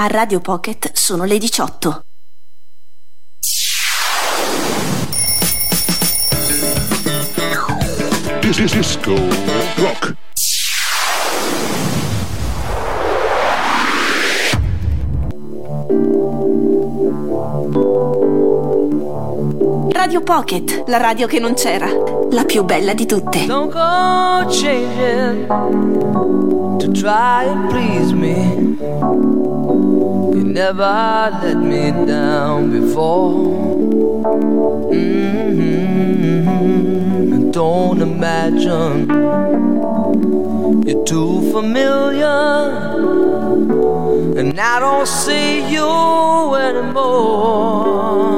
A Radio Pocket sono le 18. Disco Rock. Radio Pocket, la radio che non c'era, la più bella di tutte. Don't go changing to try and please me. You never let me down before. Mm-hmm. Don't imagine you're too familiar, and I don't see you anymore.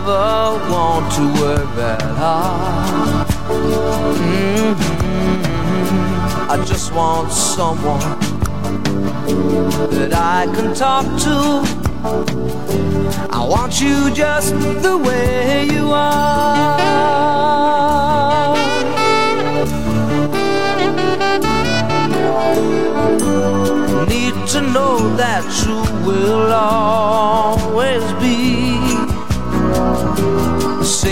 Never want to work that hard. Mm-hmm. I just want someone that I can talk to. I want you just the way you are. Need to know that you will always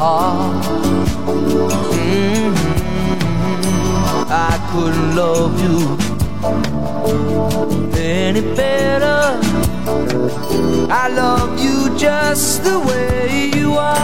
heart. Mm-hmm. I couldn't love you any better. I love you just the way you are.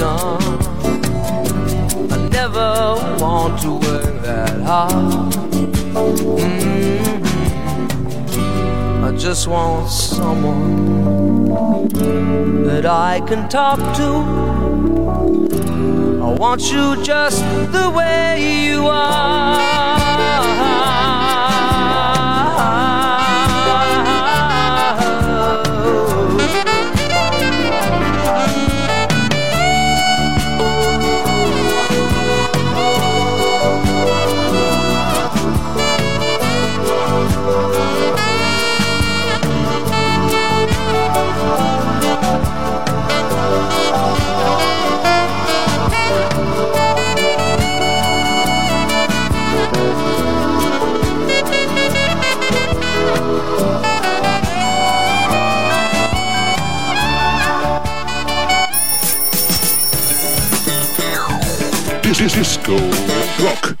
I never want to work that hard. Mm-hmm. I just want someone that I can talk to. I want you just the way you are. Disco Rock.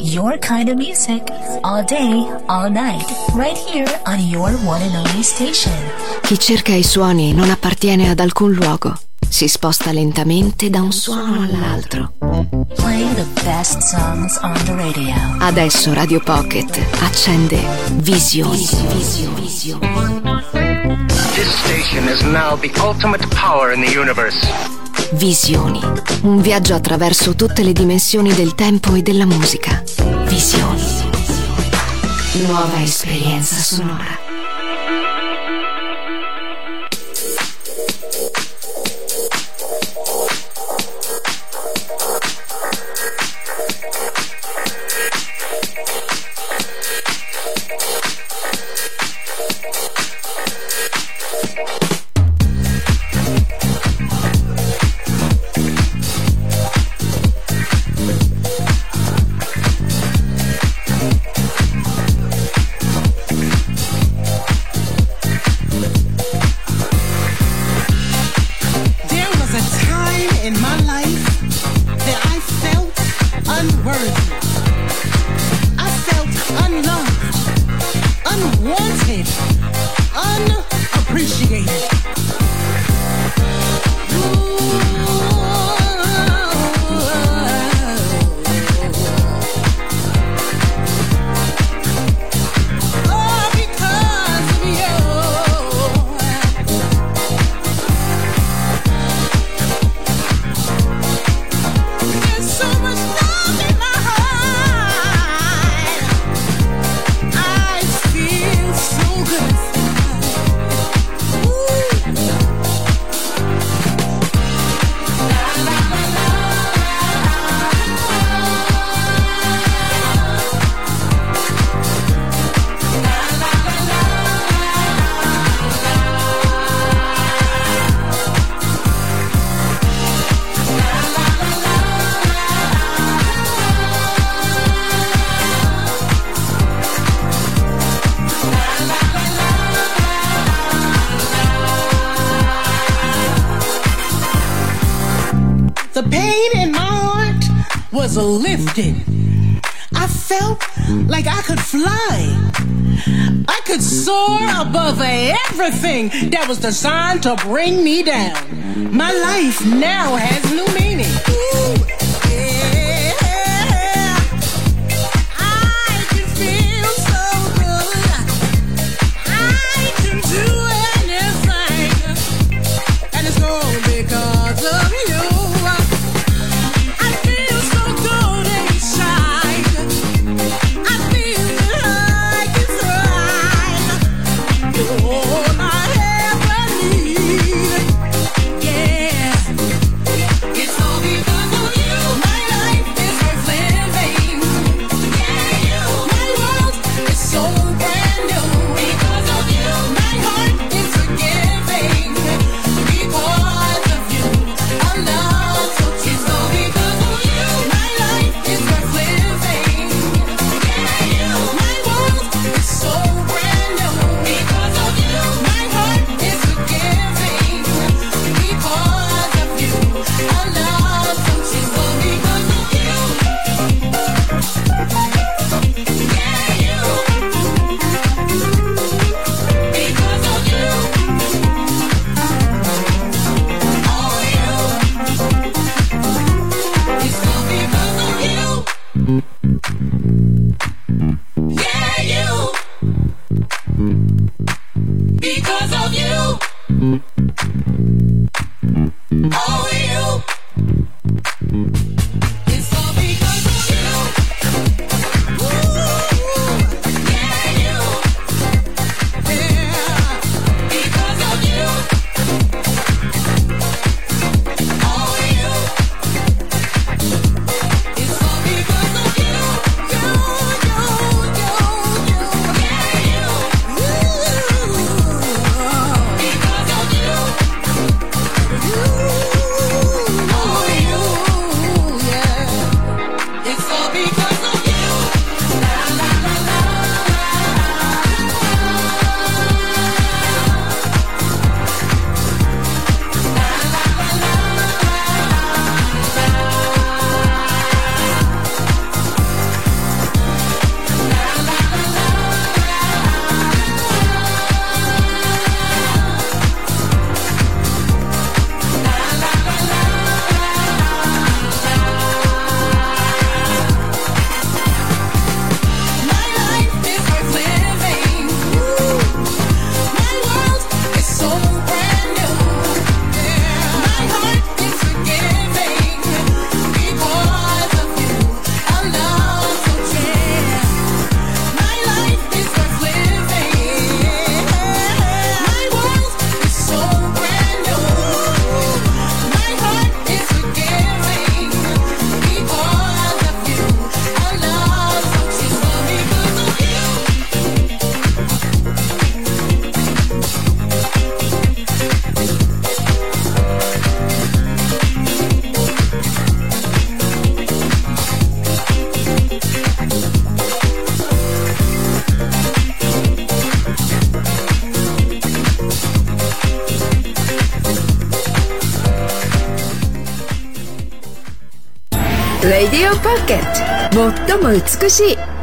your kind of music all day, all night, right here on your one and only station. Chi cerca i suoni non appartiene ad alcun luogo. Si sposta lentamente da un suono all'altro. Playing the best songs on the radio. Adesso Radio Pocket accende Visioni. Visioni. This station is now the ultimate power in the universe. Visioni. Un viaggio attraverso tutte le dimensioni del tempo e della musica. Visioni. Nuova esperienza sonora. Soar above everything that was designed to bring me down. My life now has new meaning. ーポケット。最も美しい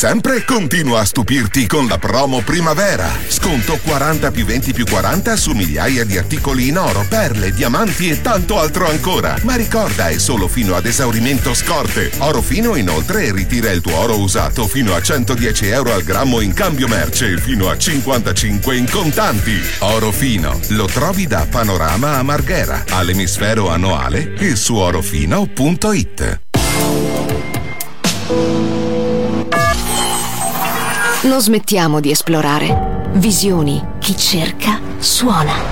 sempre, continua a stupirti con la promo primavera. Sconto 40 più 20 più 40 su migliaia di articoli in oro, perle, diamanti e tanto altro ancora. Ma ricorda, è solo fino ad esaurimento scorte. Oro Fino inoltre ritira il tuo oro usato fino a 110 euro al grammo in cambio merce e fino a 55 in contanti. Oro Fino, lo trovi da Panorama a Marghera, all'emisfero annuale e su orofino.it. Smettiamo di esplorare. Visioni. Chi cerca, suona.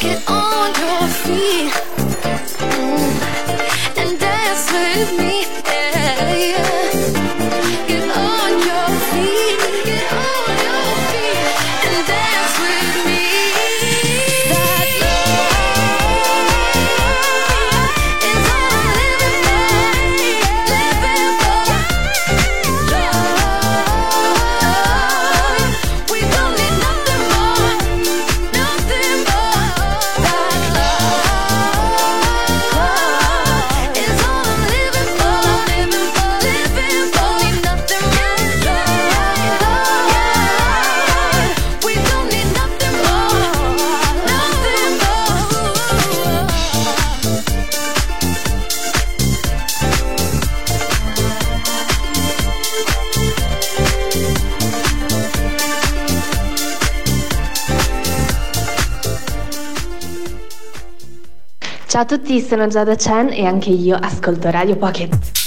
Get on. Ciao a tutti, sono Giada Chen e anche io ascolto Radio Pocket.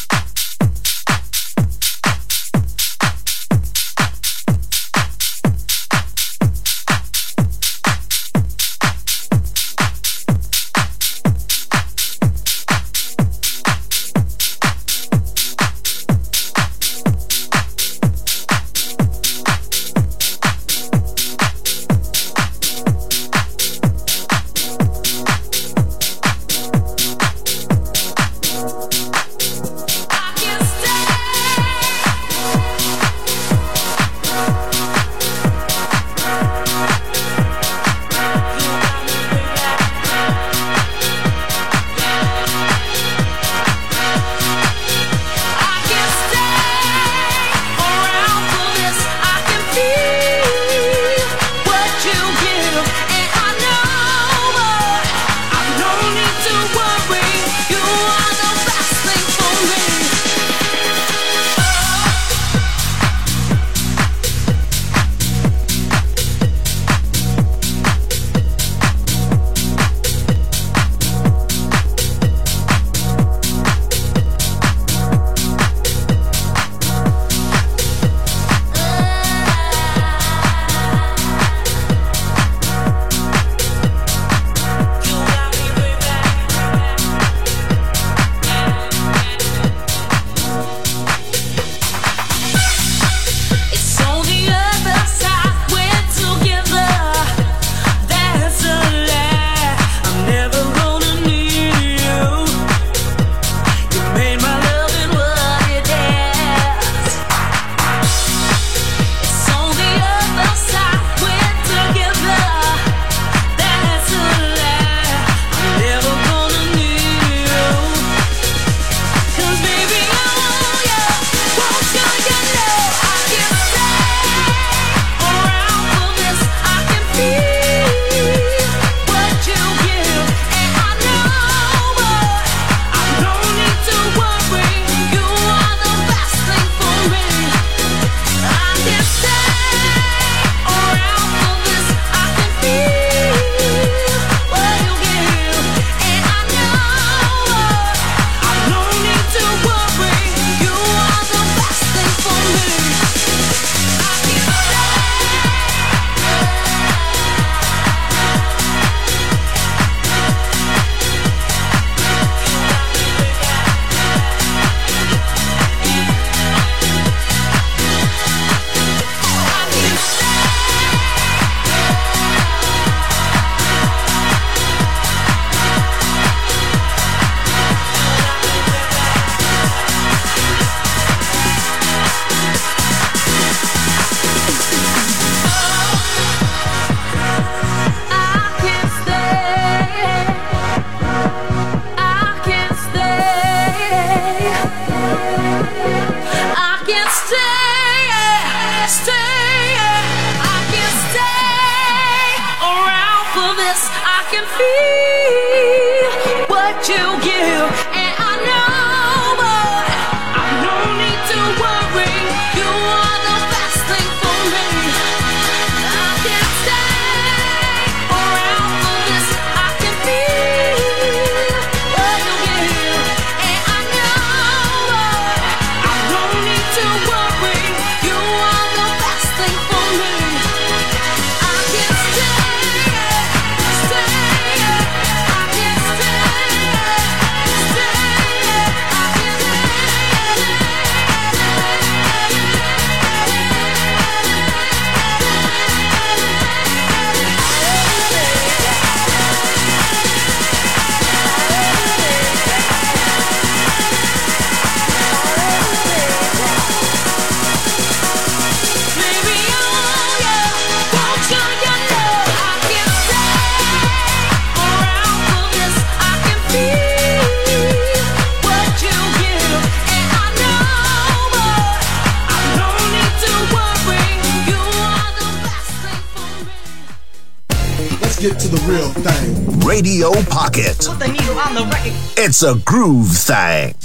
It's a groove thing.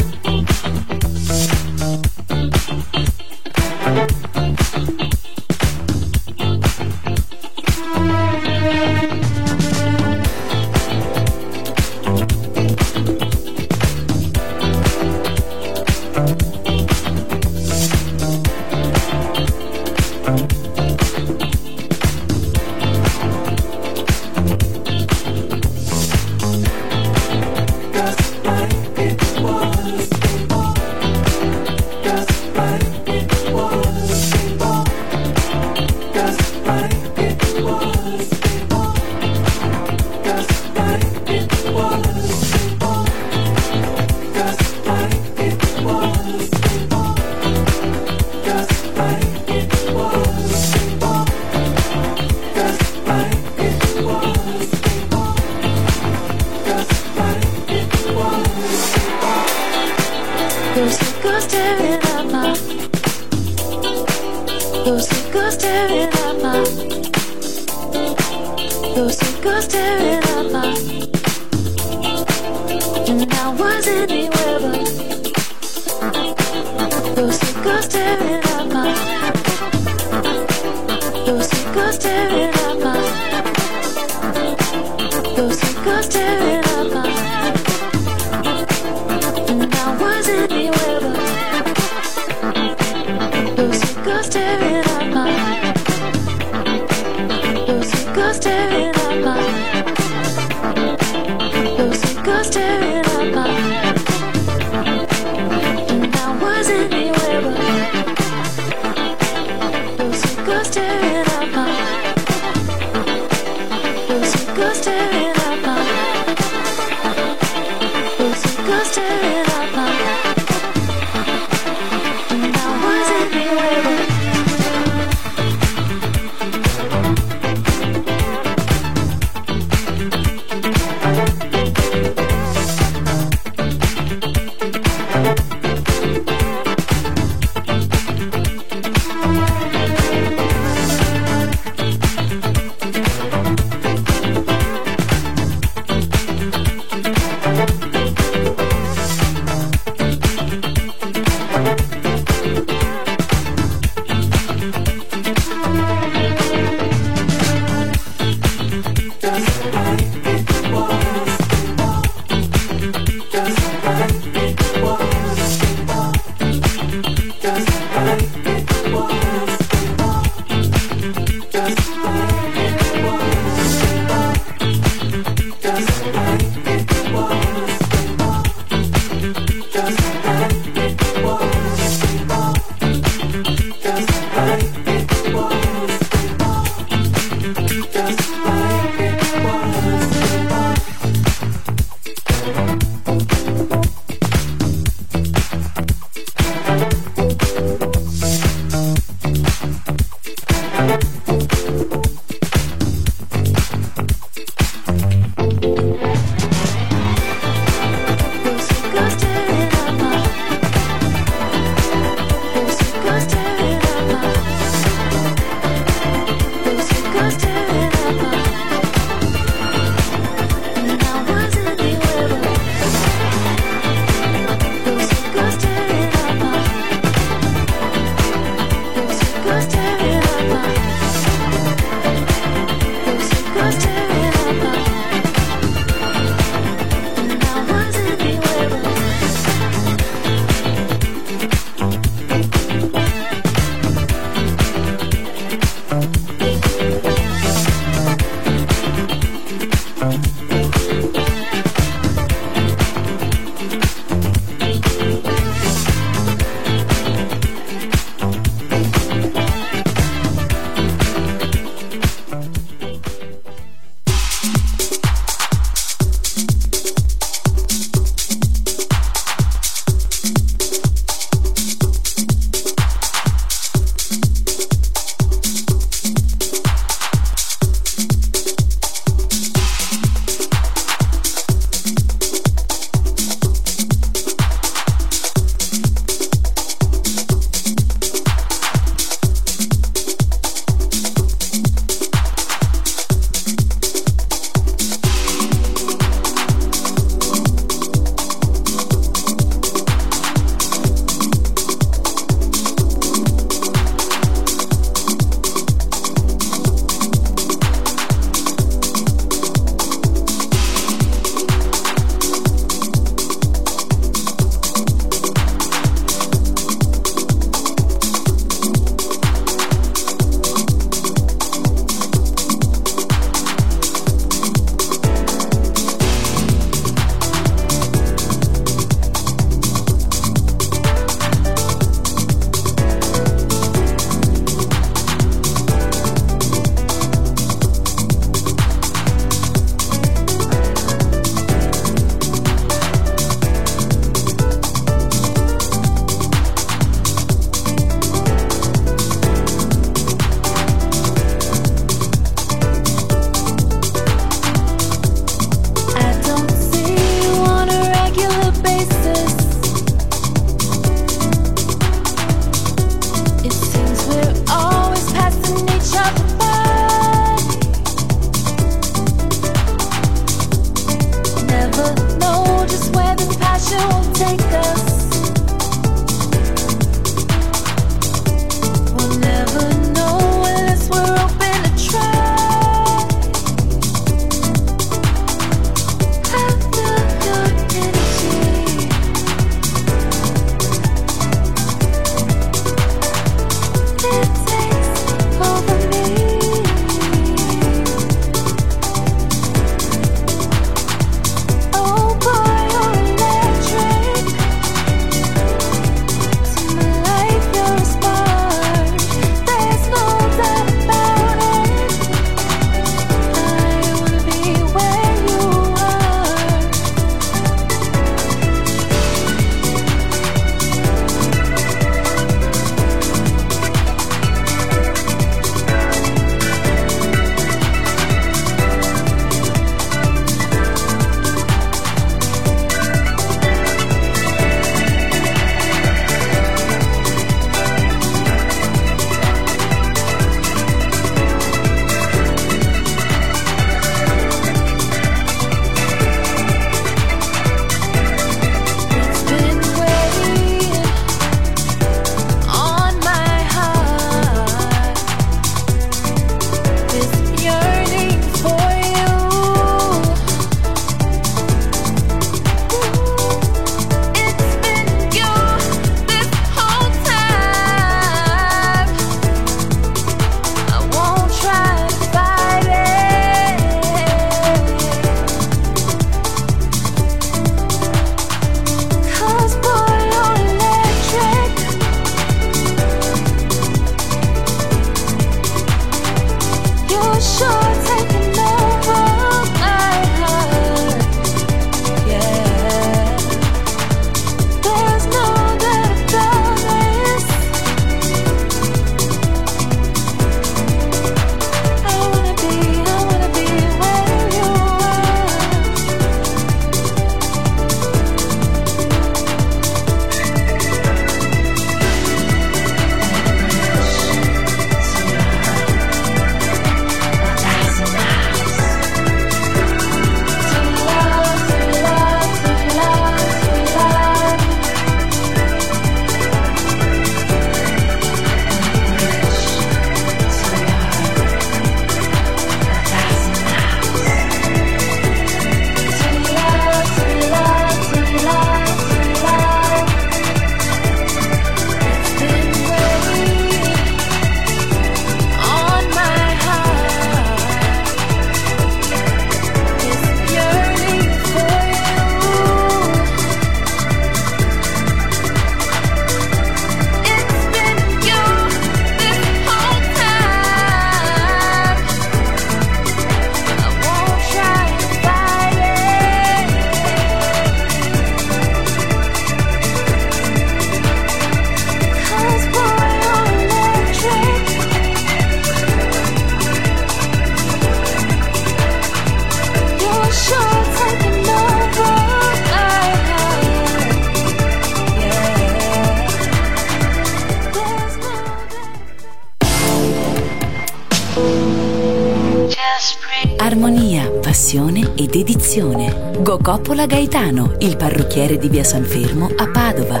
Coppola Gaetano, il parrucchiere di via San Fermo a Padova.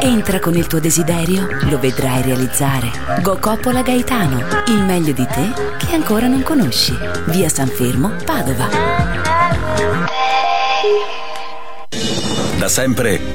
Entra con il tuo desiderio, lo vedrai realizzare. Go Coppola Gaetano, il meglio di te che ancora non conosci. Via San Fermo, Padova. Da sempre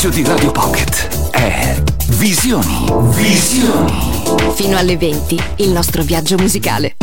pomeriggio di Radio Pocket è Visioni, Visioni. Fino alle 20, il nostro viaggio musicale.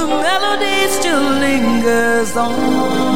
The melody still lingers on.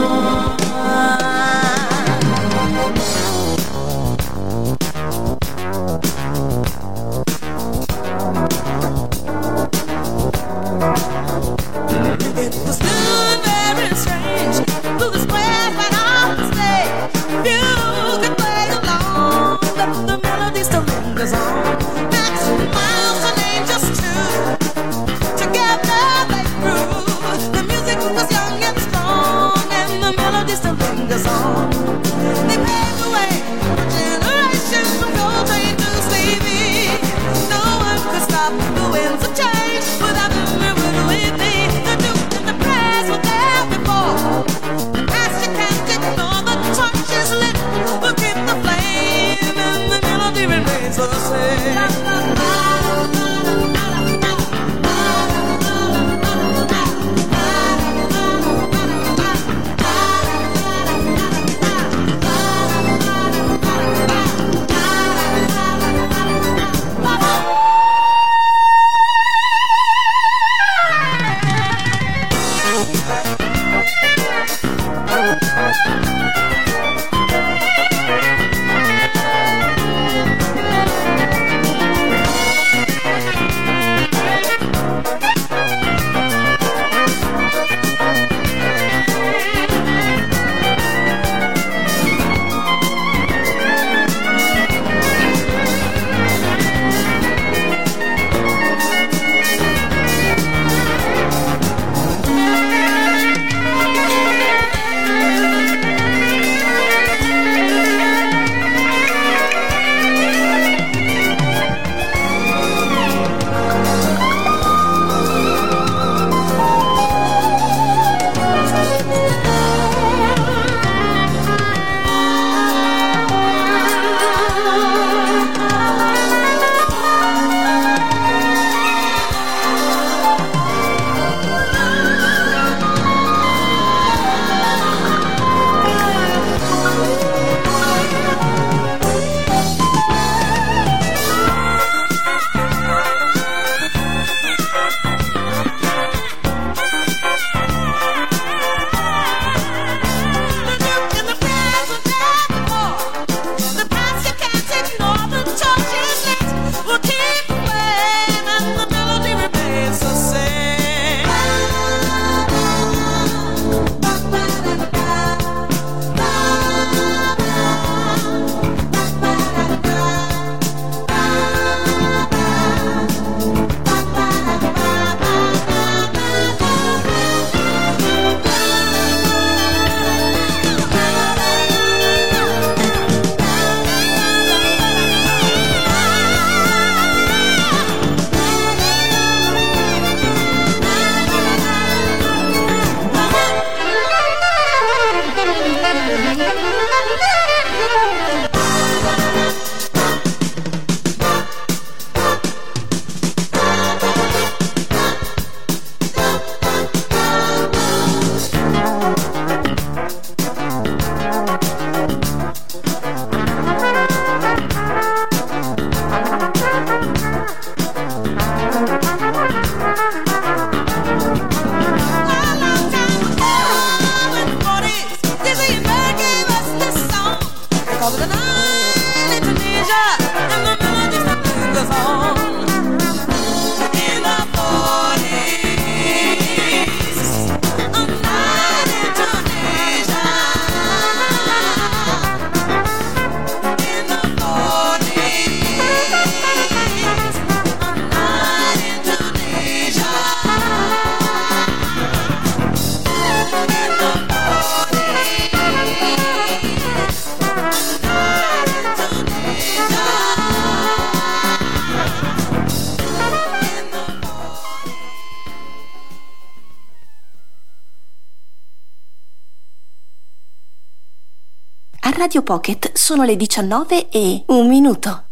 Radio Pocket sono le 19 e un minuto.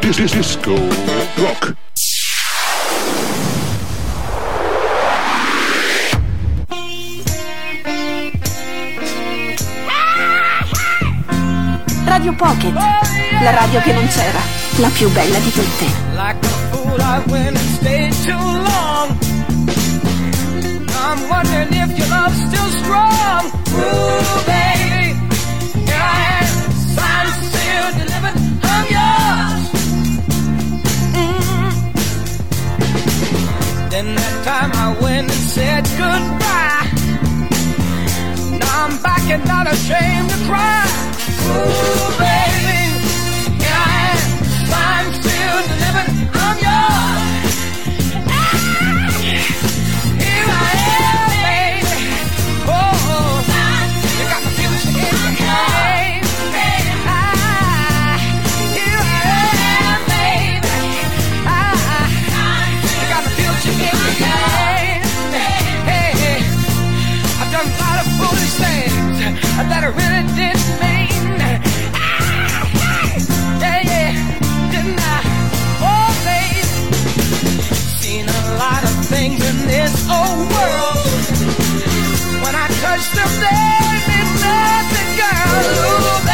Dis- dis- Disco Rock. Radio Pocket, la radio che non c'era, la più bella di tutte. Like I'm wondering if your love's still strong. Ooh, baby, here I am, signed, sealed, delivered, I'm yours. Mm. Then that time I went and said goodbye. Now I'm back and not ashamed to cry. Ooh, baby, here I am, signed, sealed, delivered, I'm yours. Things that I really didn't mean. Ah, yeah, yeah, didn't I? Oh, baby seen a lot of things in this old world. When I touch them, there ain't nothing, girl. Ooh,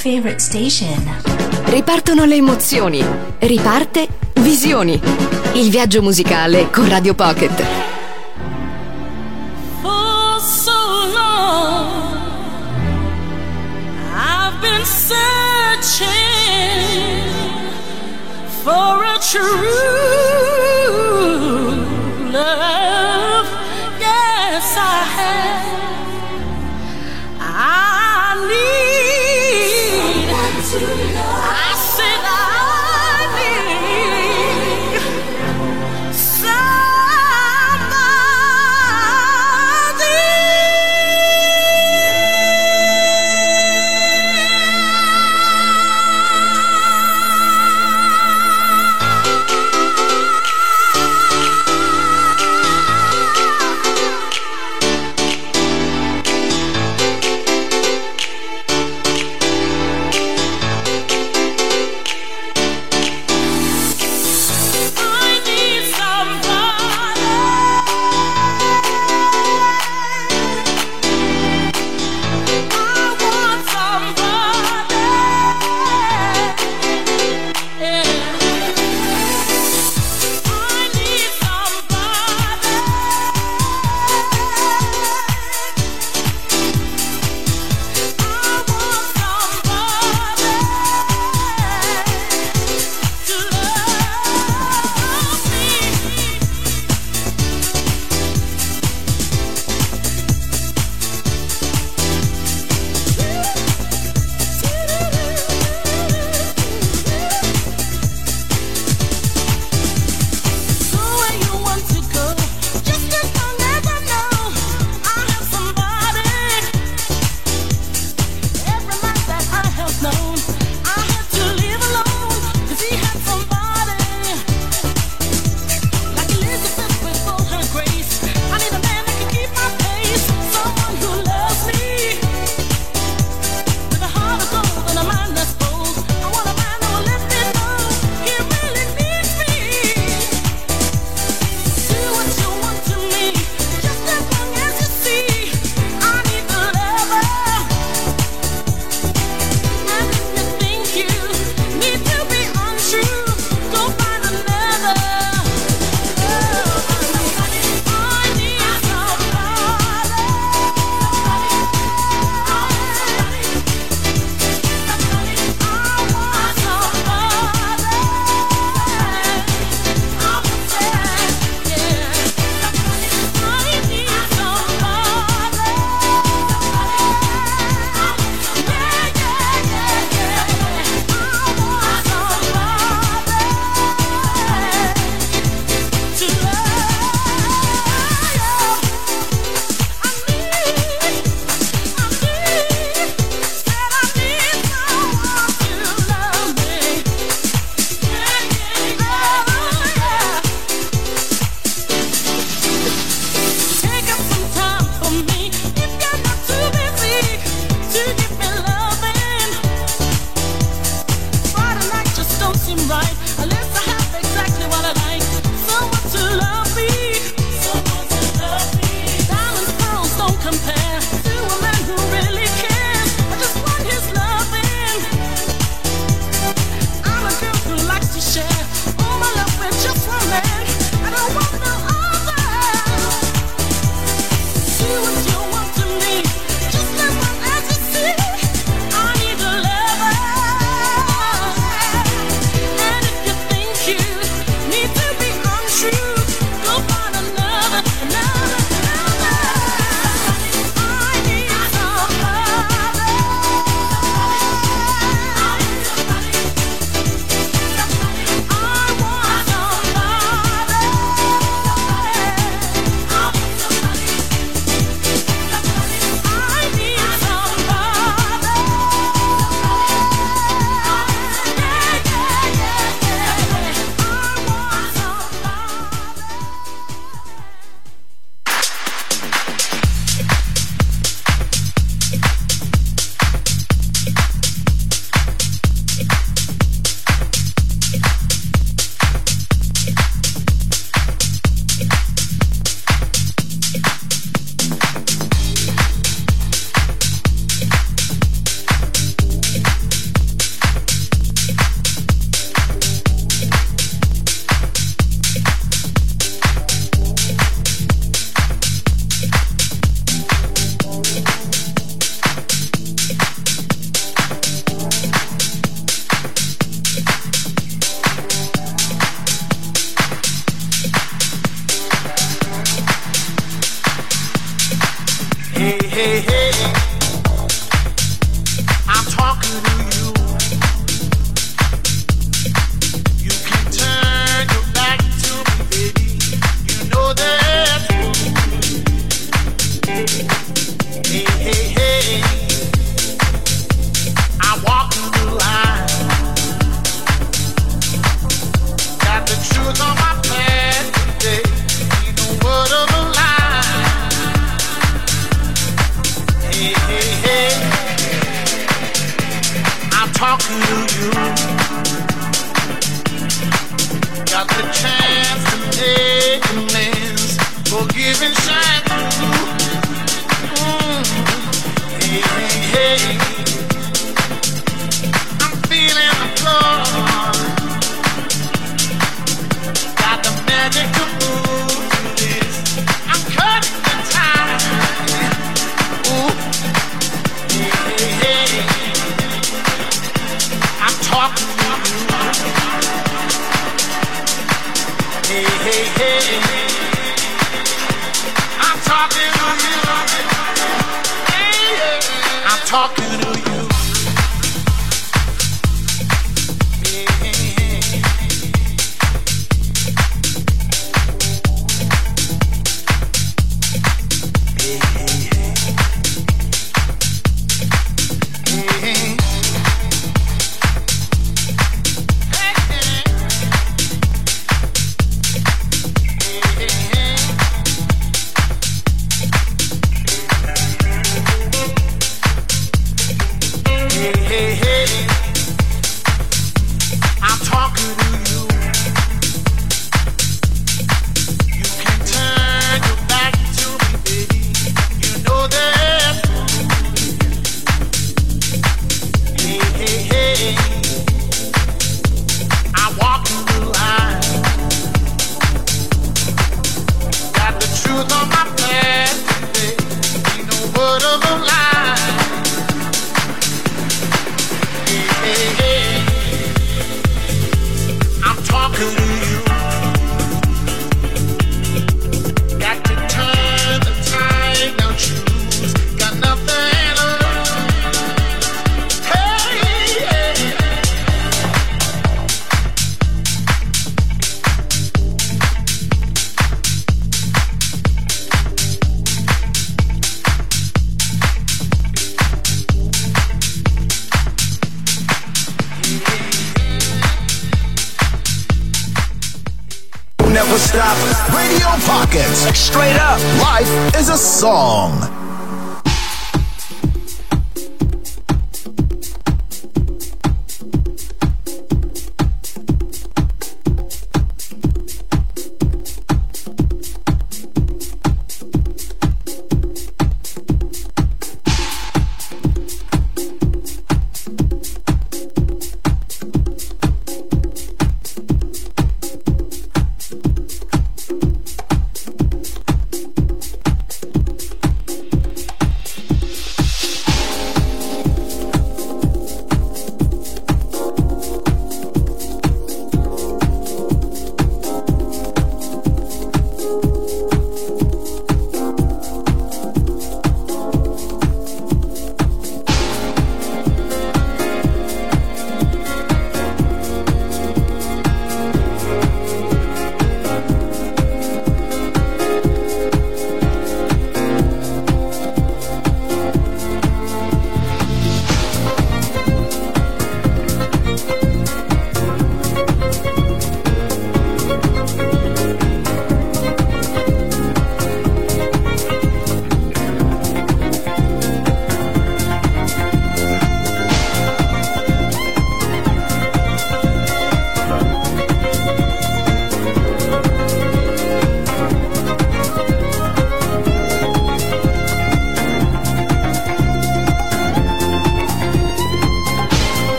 favorite station. Ripartono le emozioni. Riparte Visioni. Il viaggio musicale con Radio Pocket.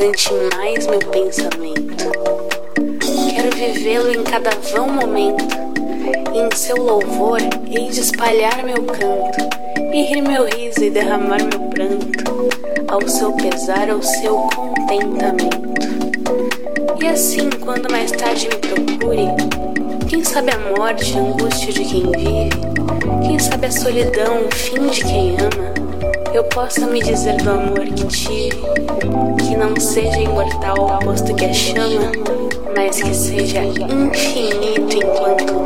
Encante mais meu pensamento. Quero vivê-lo em cada vão momento, e em seu louvor hei de espalhar meu canto, e rir meu riso e derramar meu pranto, ao seu pesar, ao seu contentamento. E assim, quando mais tarde me procure, quem sabe a morte, a angústia de quem vive, quem sabe a solidão, o fim de quem ama, eu possa me dizer do amor que tive, que não seja imortal, posto que é chama, mas que seja infinito enquanto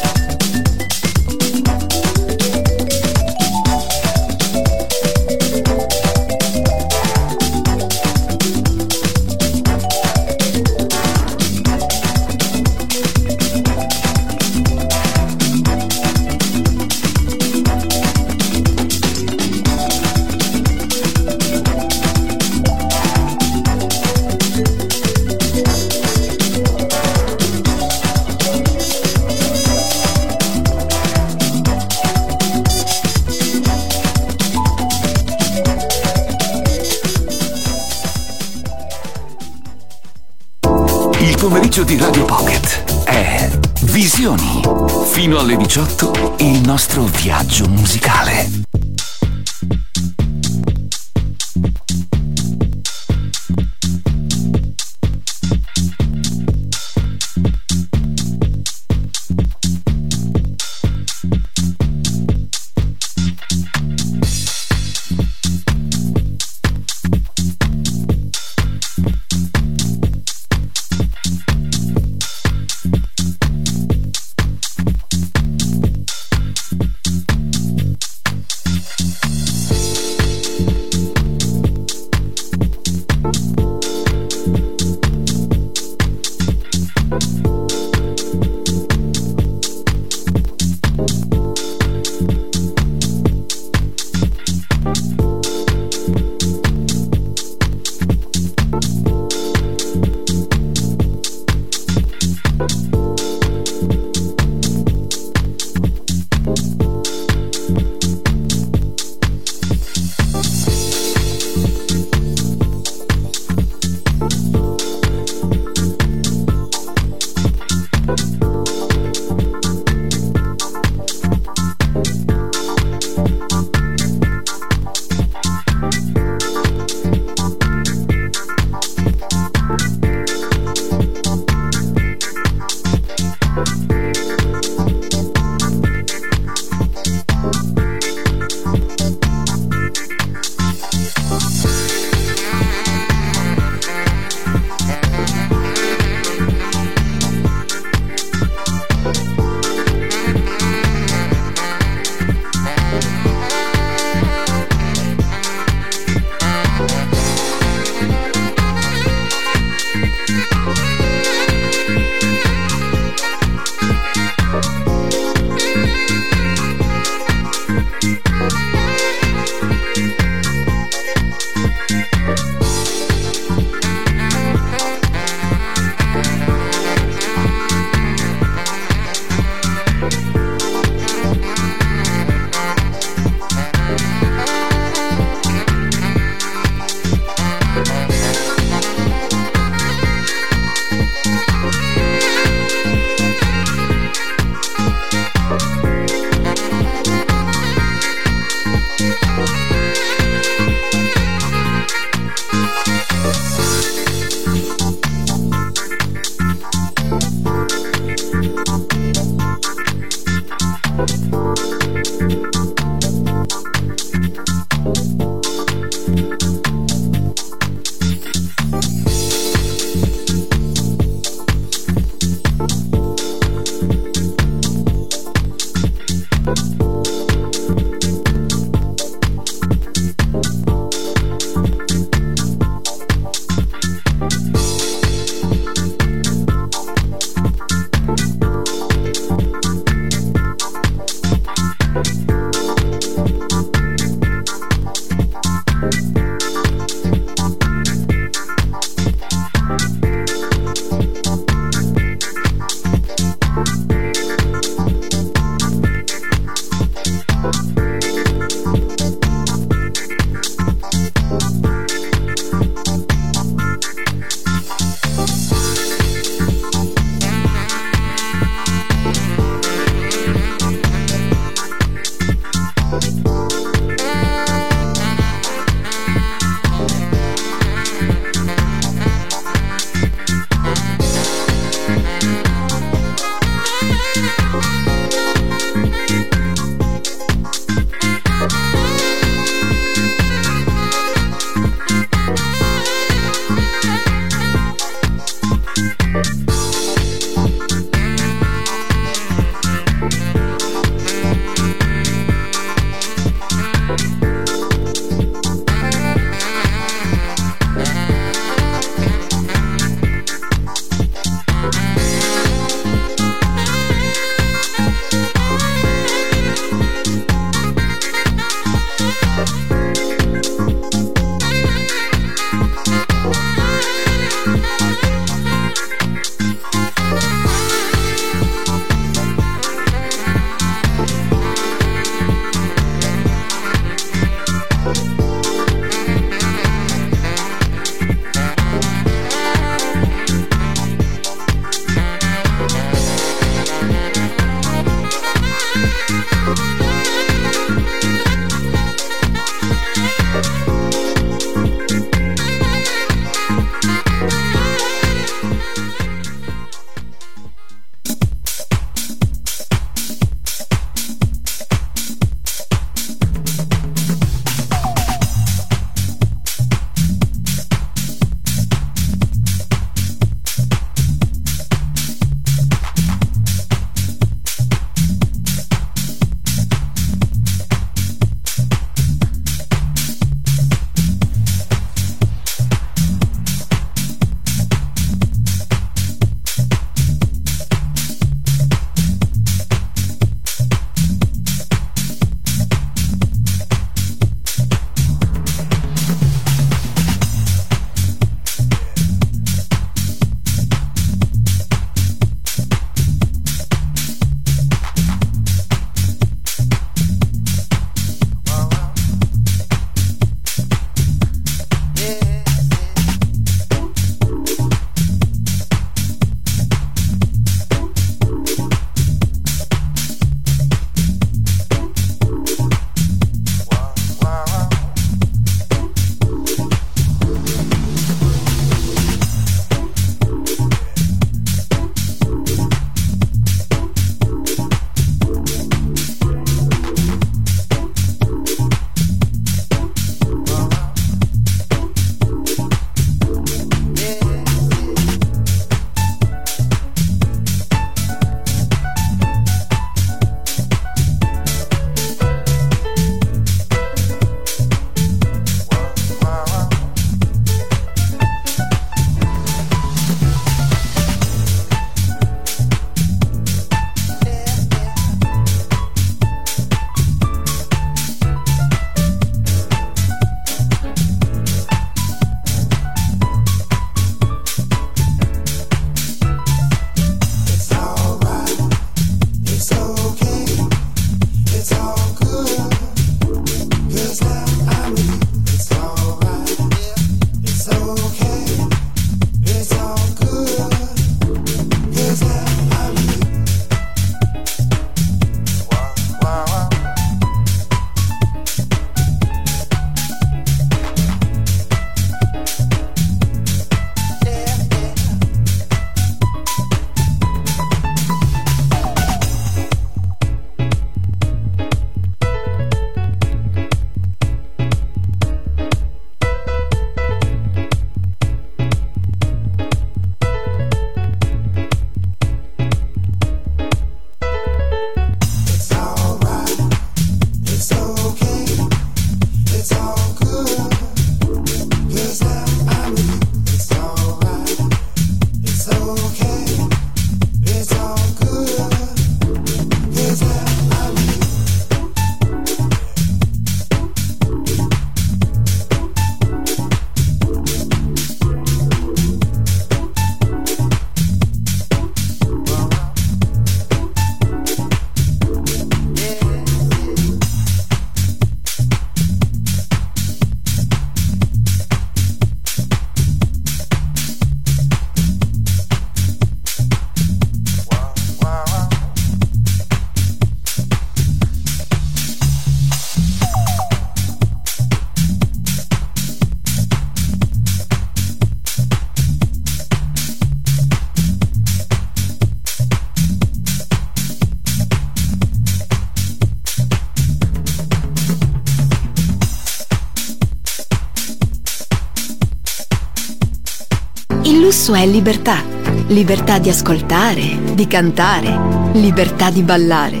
adesso è libertà. Libertà di ascoltare, di cantare, libertà di ballare.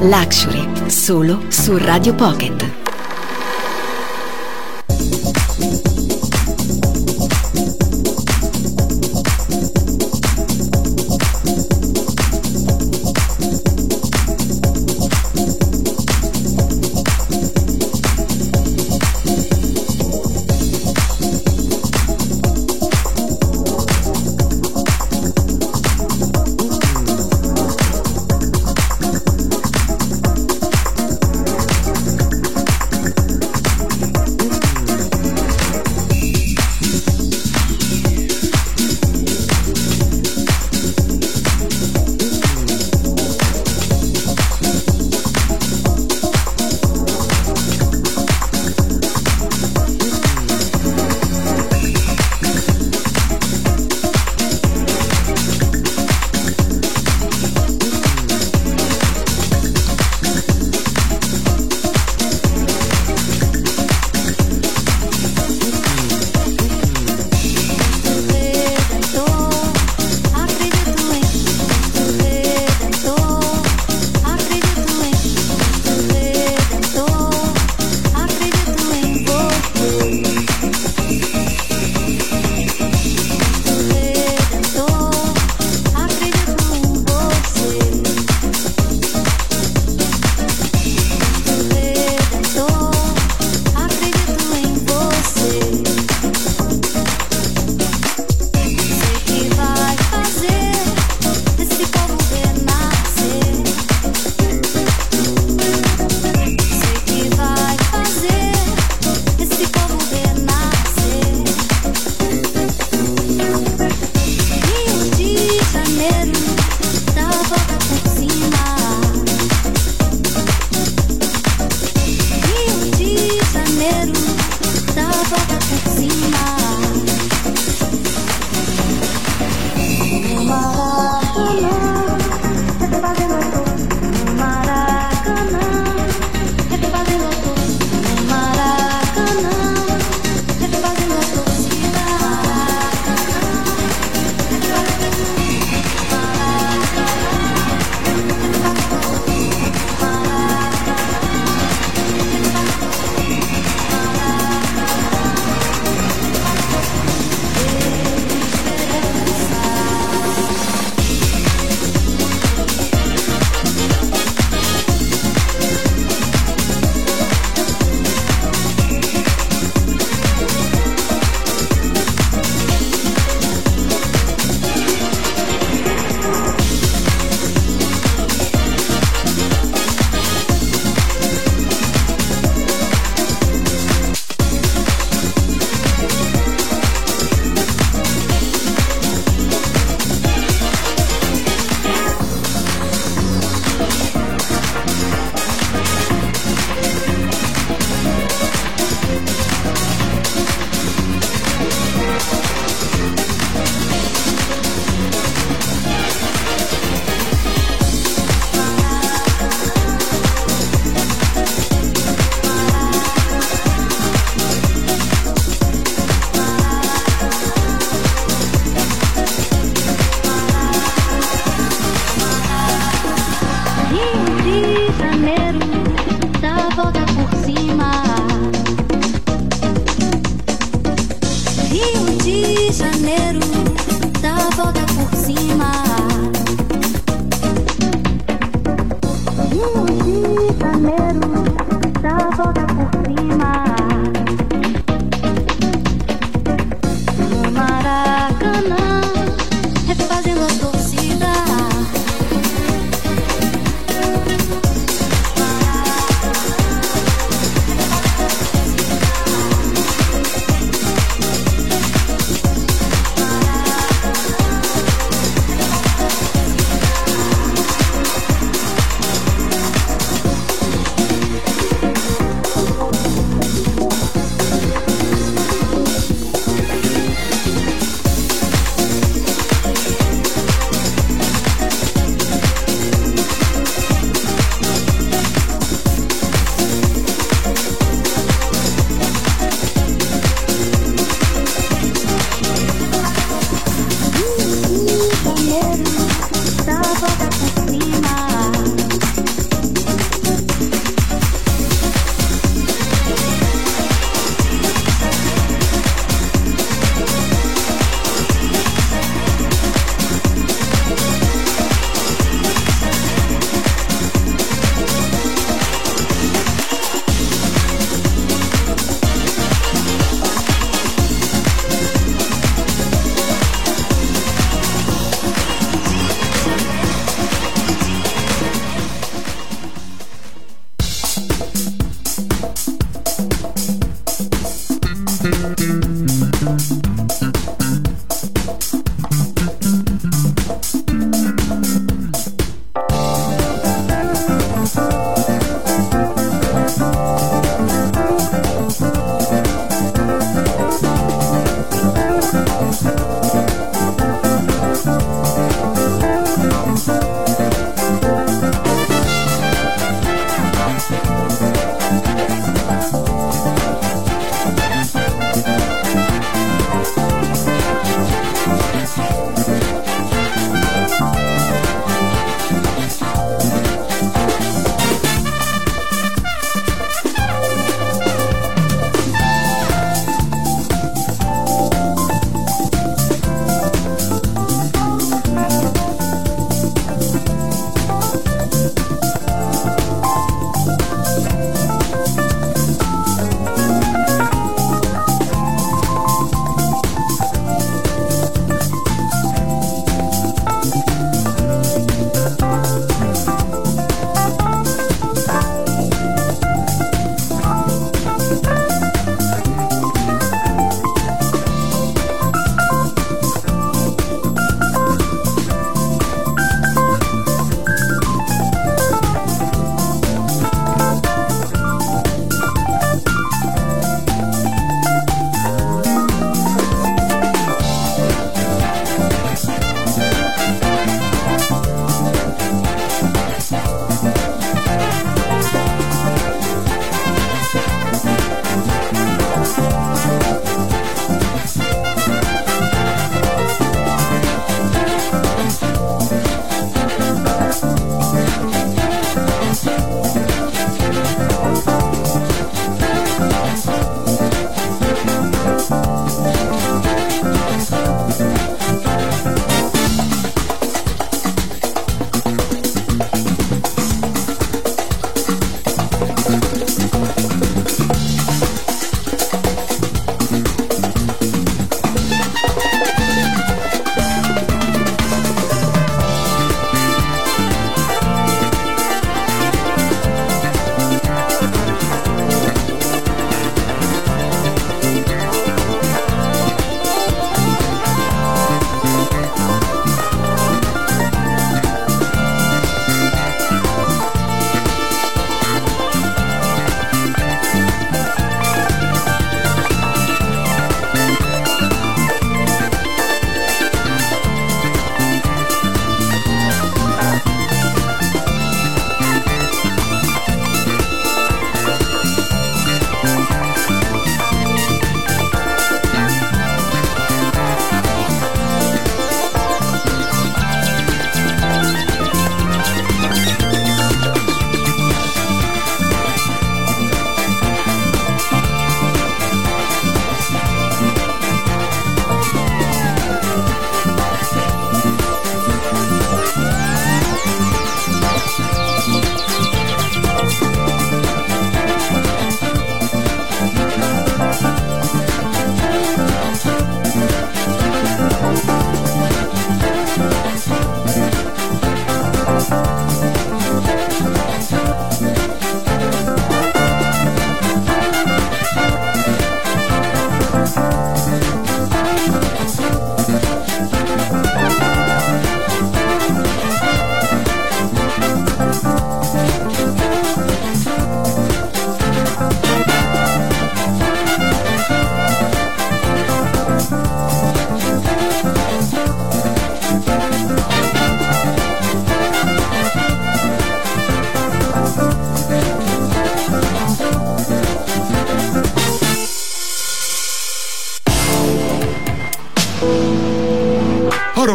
Luxury, solo su Radio Pocket.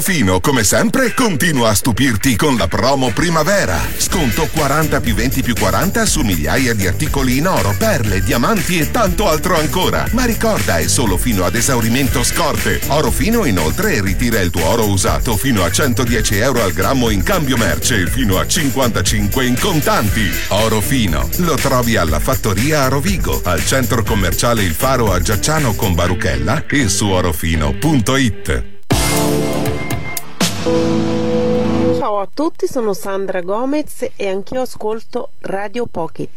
Orofino, come sempre, continua a stupirti con la promo primavera. Sconto 40 più 20 più 40 su migliaia di articoli in oro, perle, diamanti e tanto altro ancora. Ma ricorda, è solo fino ad esaurimento scorte. Orofino inoltre ritira il tuo oro usato fino a 110 euro al grammo in cambio merce e fino a 55 in contanti. Orofino lo trovi alla fattoria a Rovigo, al centro commerciale Il Faro a Giacciano con Baruchella e su orofino.it. sono Sandra Gomez e anch'io ascolto Radio Pocket.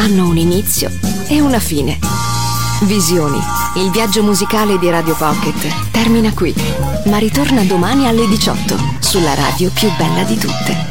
Hanno un inizio e una fine. Visioni, il viaggio musicale di Radio Pocket termina qui, ma ritorna domani alle 18 sulla radio più bella di tutte.